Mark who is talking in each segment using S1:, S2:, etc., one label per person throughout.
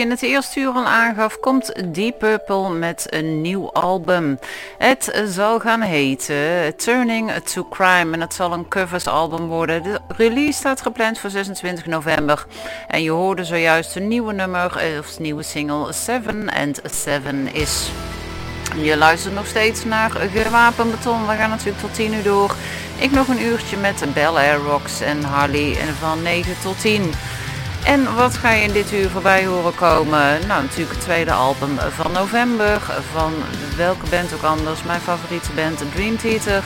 S1: In
S2: het eerste uur al aangaf, komt Deep Purple met een nieuw album. Het zal gaan heten Turning to Crime en het zal een covers album worden. De release staat gepland voor 26 november. En je hoorde zojuist een nieuwe nummer, of nieuwe single 7 and 7 is. Je luistert nog steeds naar Gewapend Beton. We gaan natuurlijk tot 10 uur door. Ik nog een uurtje met Bel Air Rocks en Harley van 9 tot 10. En wat ga je in dit uur voorbij horen komen? Nou, natuurlijk het tweede album van november. Van welke band ook anders. Mijn favoriete band, Dream Theater.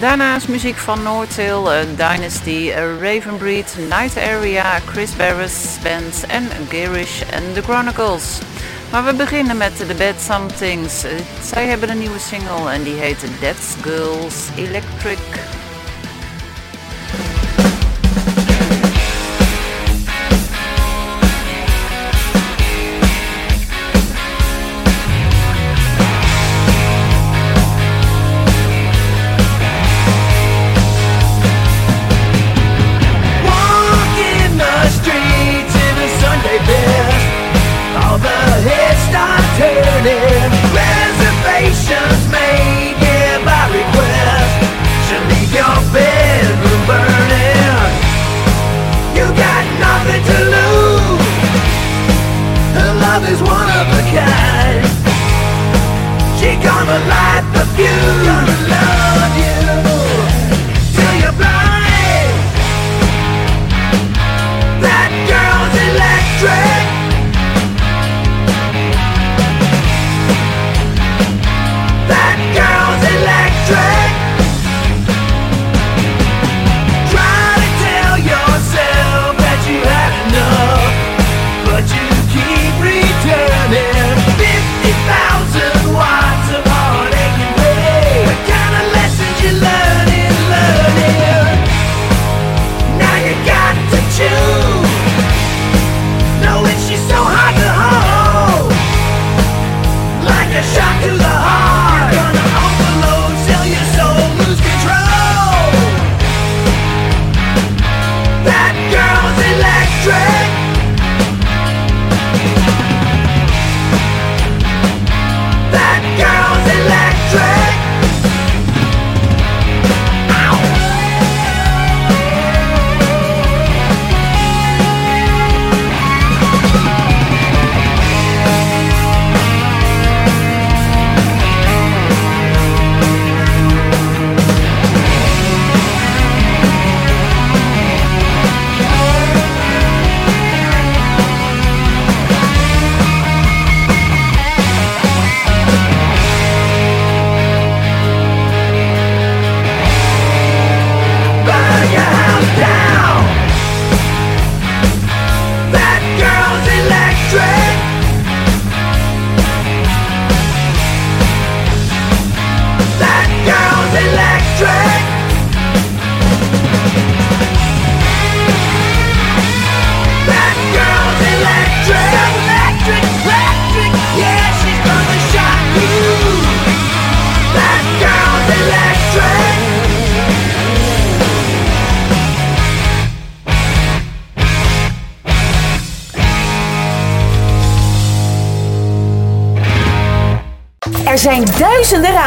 S2: Daarnaast muziek van Noordtail, eh, Dynasty, eh, Ravenbreed, Night Area, Chris Barris Band en Garish and the Chronicles. Maar we beginnen met The Bad Somethings. Eh, Zij hebben een nieuwe single en die heet Death Girls Electric.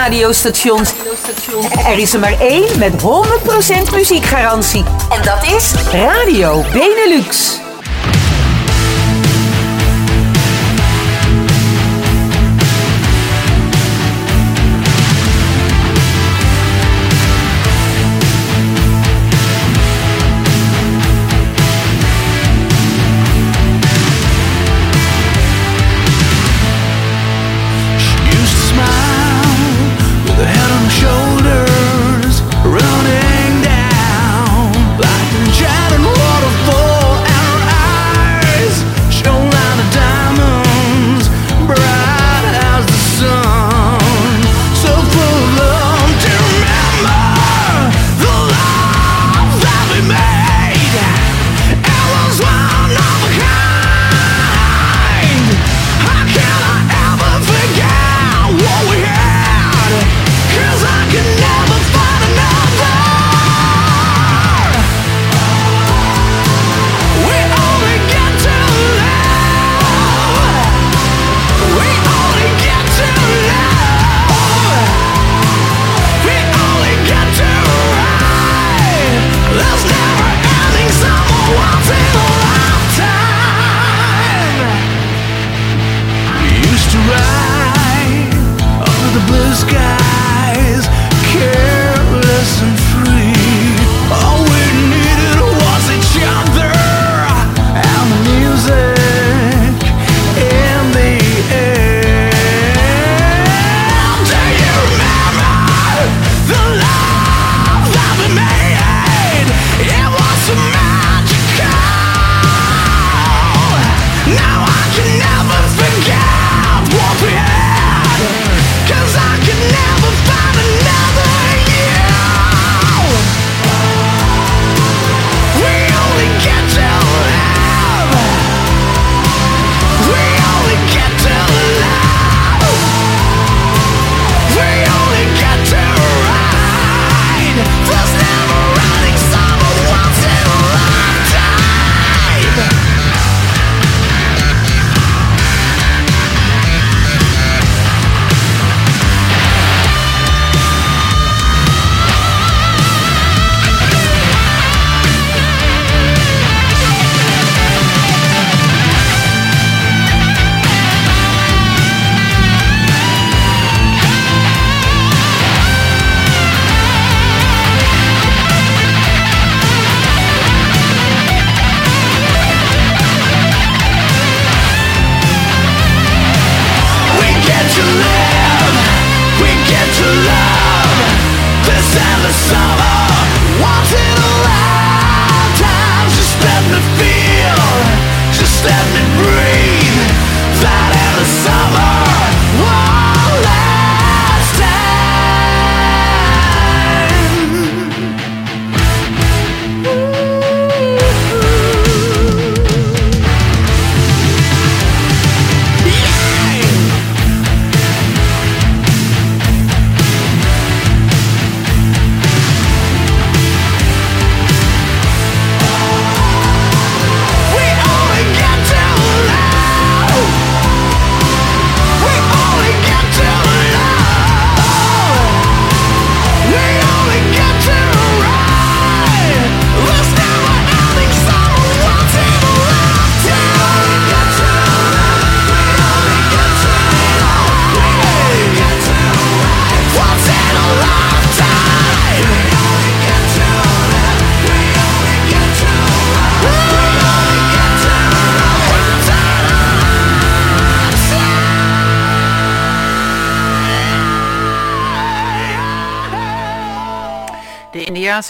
S3: Radiostations. Er is er maar één met 100% muziekgarantie. En dat is Radio Benelux.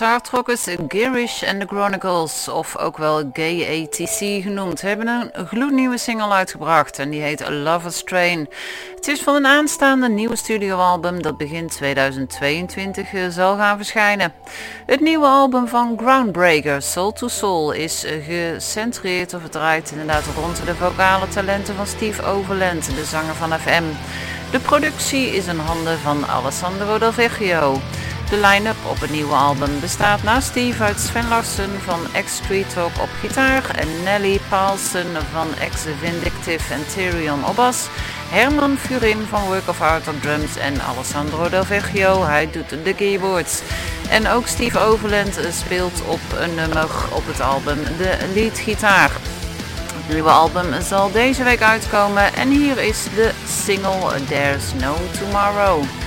S2: Amerikaanse hardrockers Garish and the Chronicles, of ook wel Gay ATC genoemd, hebben een gloednieuwe single uitgebracht en die heet Lover's Train. Het is van een aanstaande nieuwe studioalbum dat begin 2022 eh, zal gaan verschijnen. Het nieuwe album van Groundbreaker, Soul to Soul, is gecentreerd of draait inderdaad rond de vocale talenten van Steve Overland, de zanger van FM. De productie is in handen van Alessandro Del Vecchio. De line-up op het nieuwe album bestaat naast Steve uit Sven Larsen van X Street Talk op gitaar en Nelly Paulsen van X Vindictive en Tyrion op bas
S3: Herman Furin van Work of Art op drums en Alessandro Del Vecchio, hij doet de keyboards. En ook Steve Overland speelt op een nummer op het album de leadgitaar. Het nieuwe album zal deze week uitkomen en hier is de single There's No Tomorrow.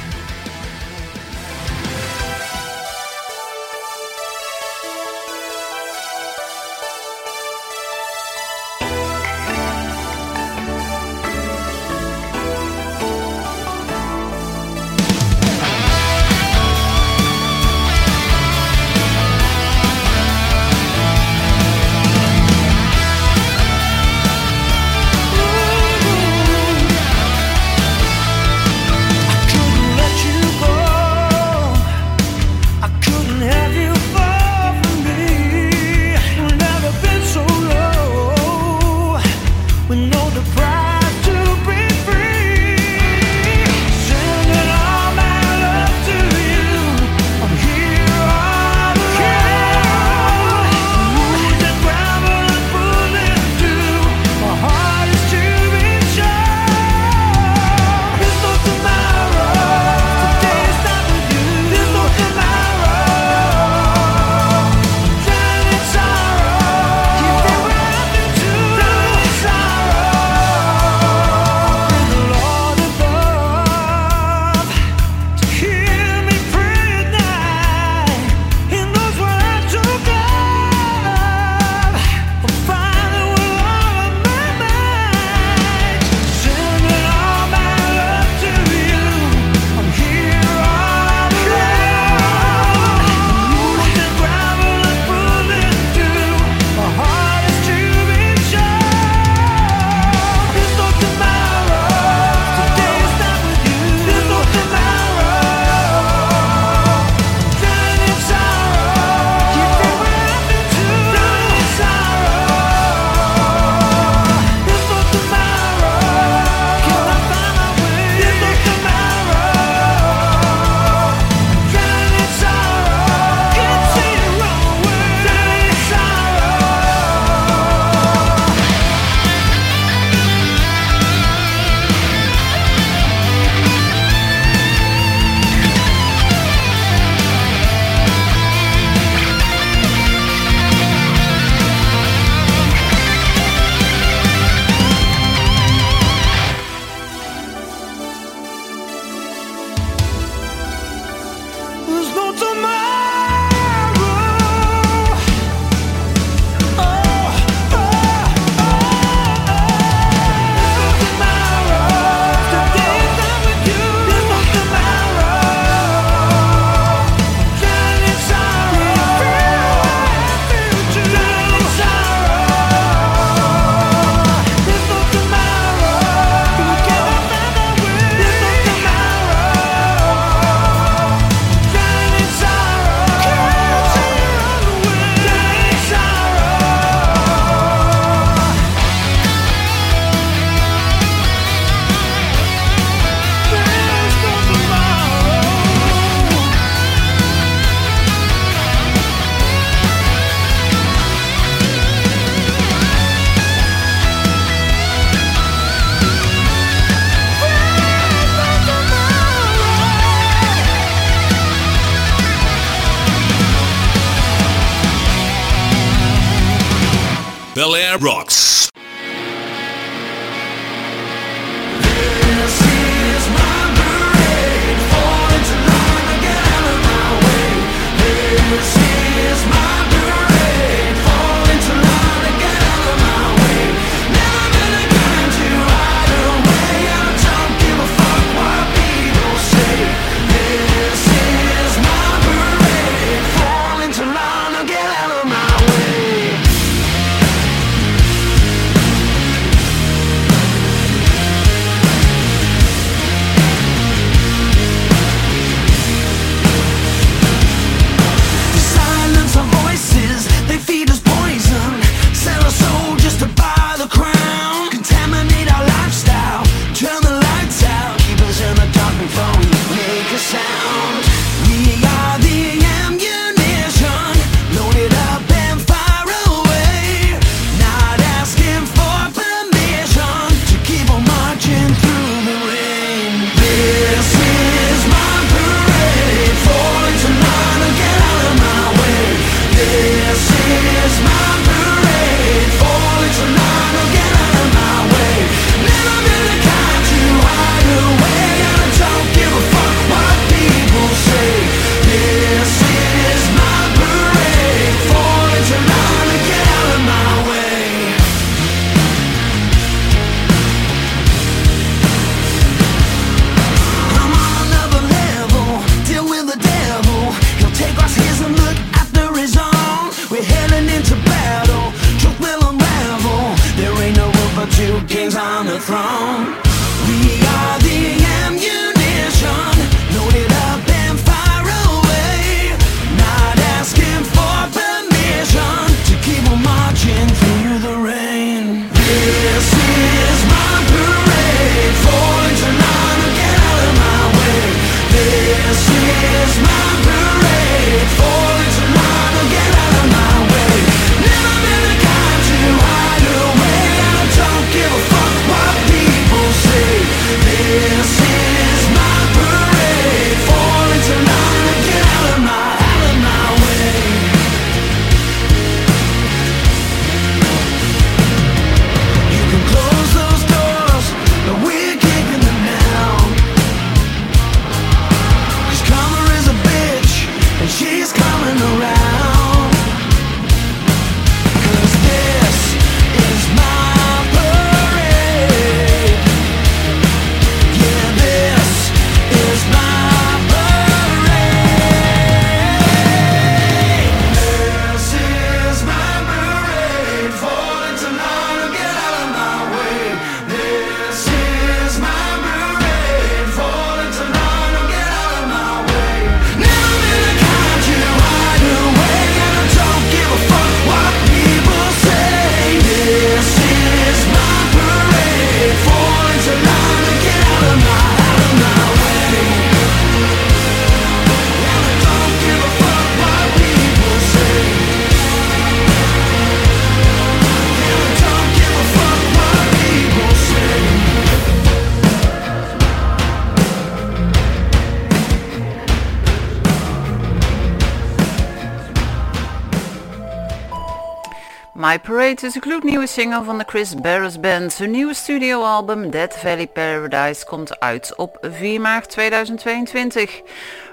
S3: My Parade is een gloednieuwe single van de Chris Barris Band. Hun nieuwe studioalbum Dead Valley Paradise komt uit op 4 maart 2022.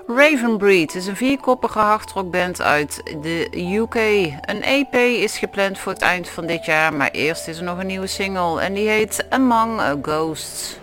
S3: Ravenbreed is een vierkoppige hardrockband uit de UK. Een EP is gepland voor het eind van dit jaar, maar eerst is er nog een nieuwe single en die heet Among Ghosts.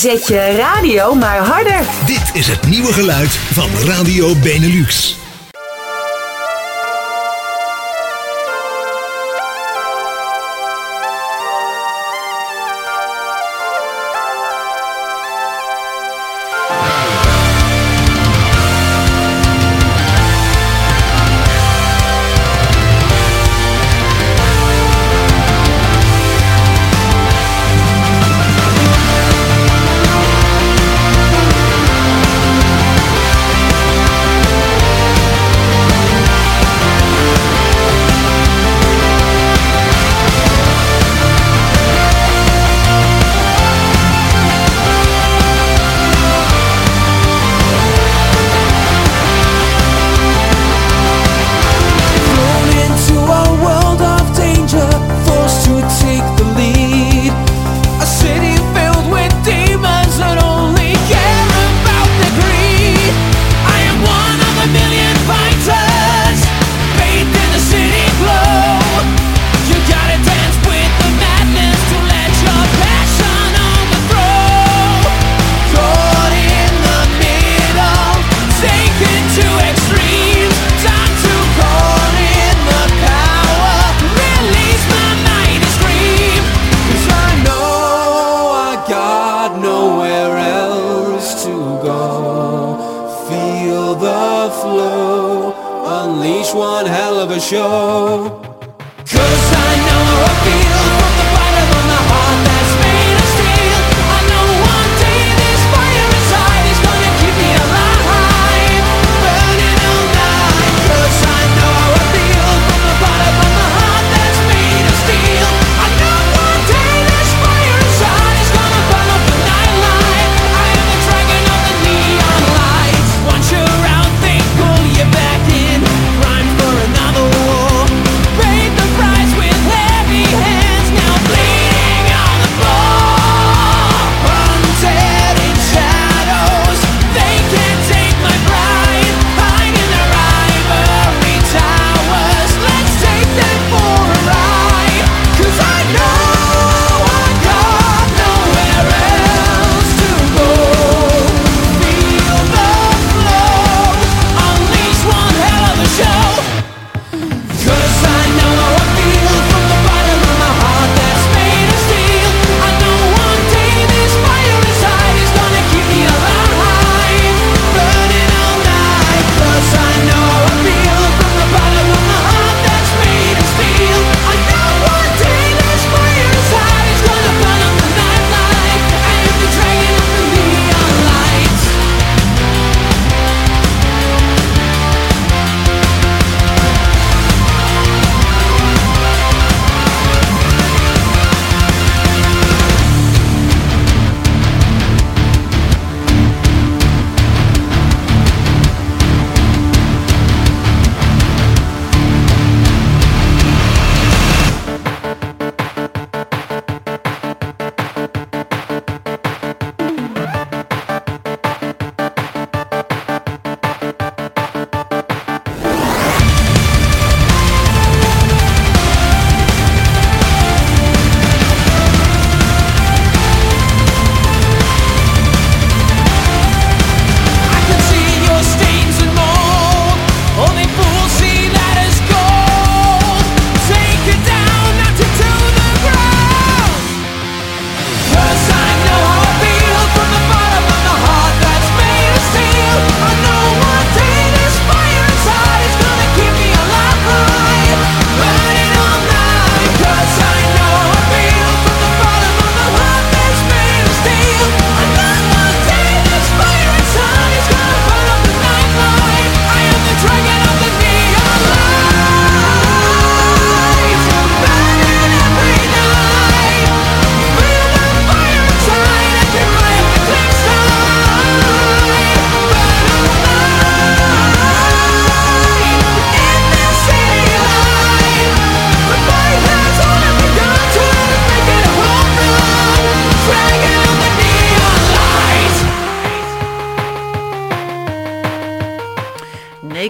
S4: Zet je radio maar harder.
S5: Dit is het nieuwe geluid van Radio Benelux.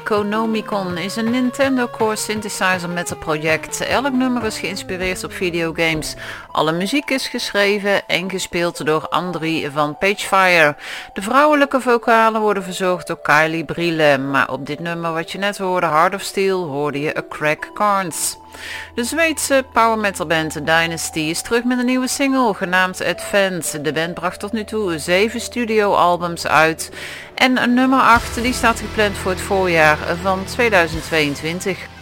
S1: Economicon is
S2: een Nintendo Core synthesizer met een project. Elk nummer is geïnspireerd op videogames. Alle muziek is geschreven en gespeeld door Andri van Pagefire. De vrouwelijke vocalen worden verzorgd door Kylie Brille. Maar op dit nummer wat je net hoorde, Heart of Steel, hoorde je A Crack Carns. De Zweedse power metal band Dynasty is terug met een nieuwe single genaamd Advance. De band bracht tot nu toe zeven studioalbums uit en nummer 8 die staat gepland voor het voorjaar van 2022.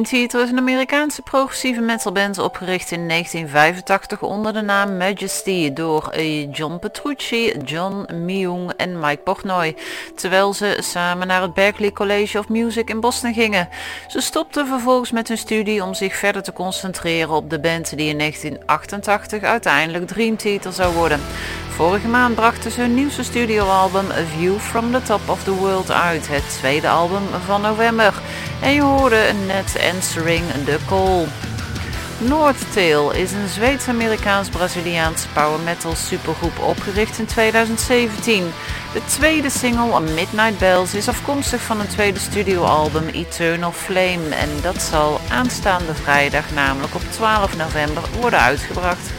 S2: Dream is een Amerikaanse progressieve metalband opgericht in 1985 onder de naam Majesty door eh, John Petrucci, John Myung en Mike Portnoy, terwijl ze samen naar het Berklee College of Music in Boston gingen. Ze stopten vervolgens met hun studie om zich verder te concentreren op de band die in 1988 uiteindelijk Dream Theater zou worden. Vorige maand brachten ze hun nieuwste studioalbum A View from the Top of the World uit, het tweede album van november. En je hoorde net Answering the Call. Tail is een Zweeds-Amerikaans-Braziliaans power metal supergroep opgericht in 2017. De tweede single Midnight Bells is afkomstig van een tweede studioalbum Eternal Flame en dat zal aanstaande vrijdag, namelijk op 12 november, worden uitgebracht.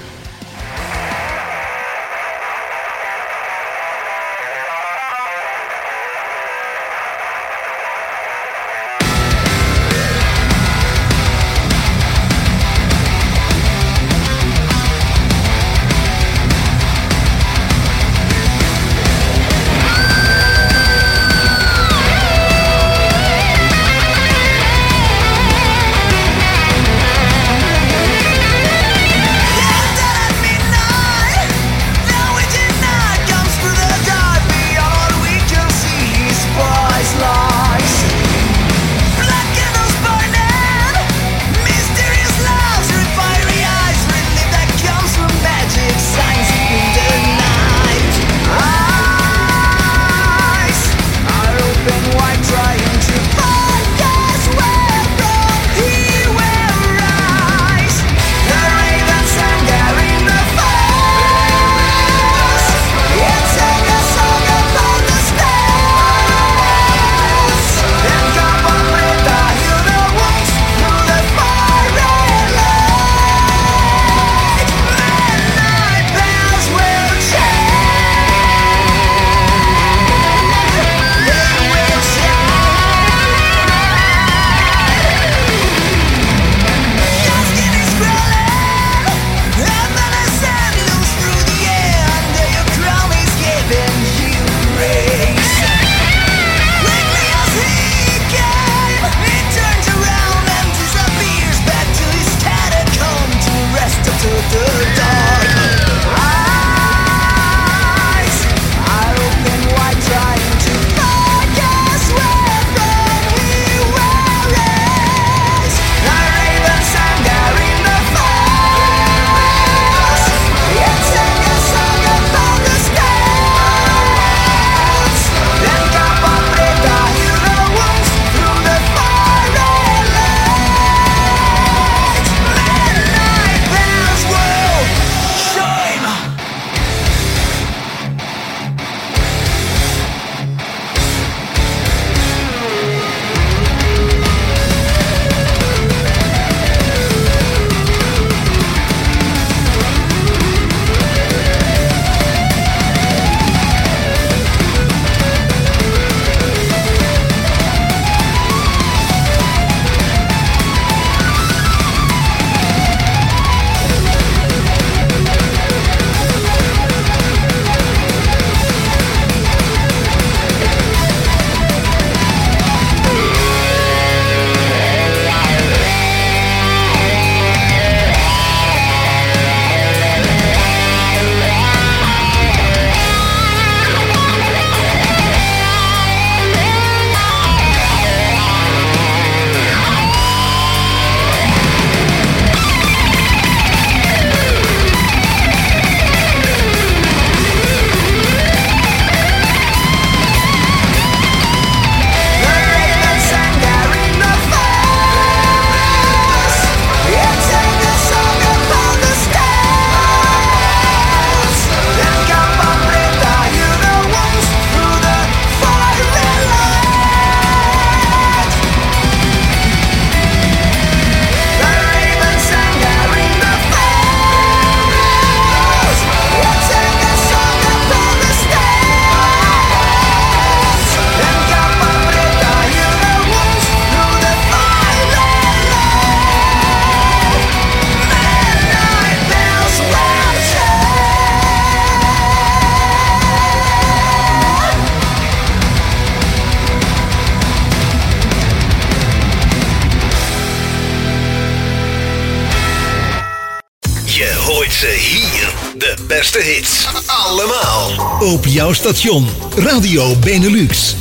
S3: Hier. De beste hits. Allemaal. Op jouw station. Radio Benelux.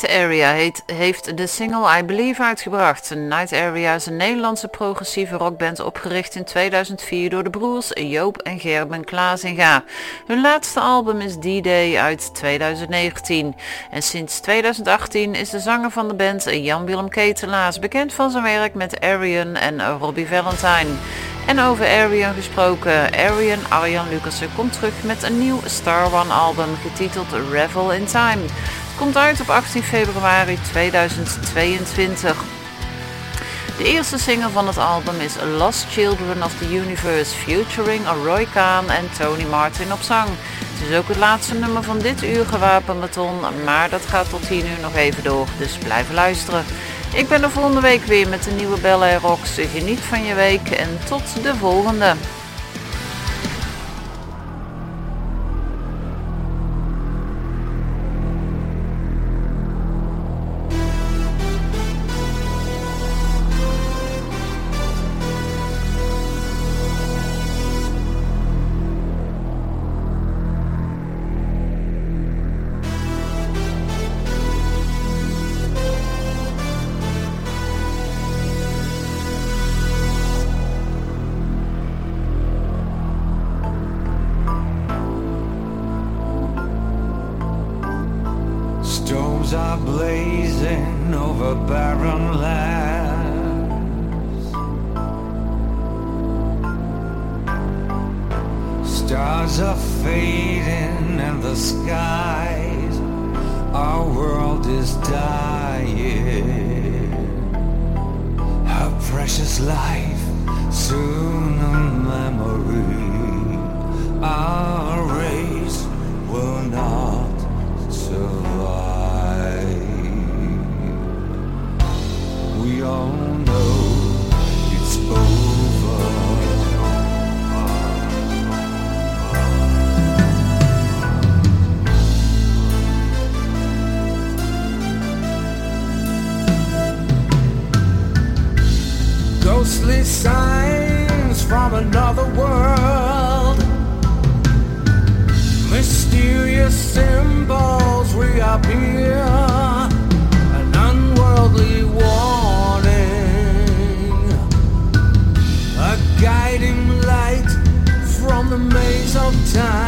S2: Night Area heet, heeft de single I Believe uitgebracht. Night Area is een Nederlandse progressieve rockband opgericht in 2004 door de broers Joop en Gerben Klazinga. Hun laatste album is D-Day uit 2019. En sinds 2018 is de zanger van de band Jan-Willem Ketelaars bekend van zijn werk met Arian en Robbie Valentine. En over Arian gesproken, Arian Arjan Lucassen komt terug met een nieuw Star One album getiteld Revel in Time. Komt uit op 18 februari 2022. De eerste single van het album is Lost Children of the Universe featuring Roy Khan en Tony Martin op zang. Het is ook het laatste nummer van dit uur gewapenbeton, maar dat gaat tot hier nu nog even door, dus blijf luisteren. Ik ben er volgende week weer met de nieuwe Air Rocks. Geniet van je week en tot de volgende.
S3: is dying. Her precious life, soon a memory. Oh. an unworldly warning, a guiding light from the maze of time.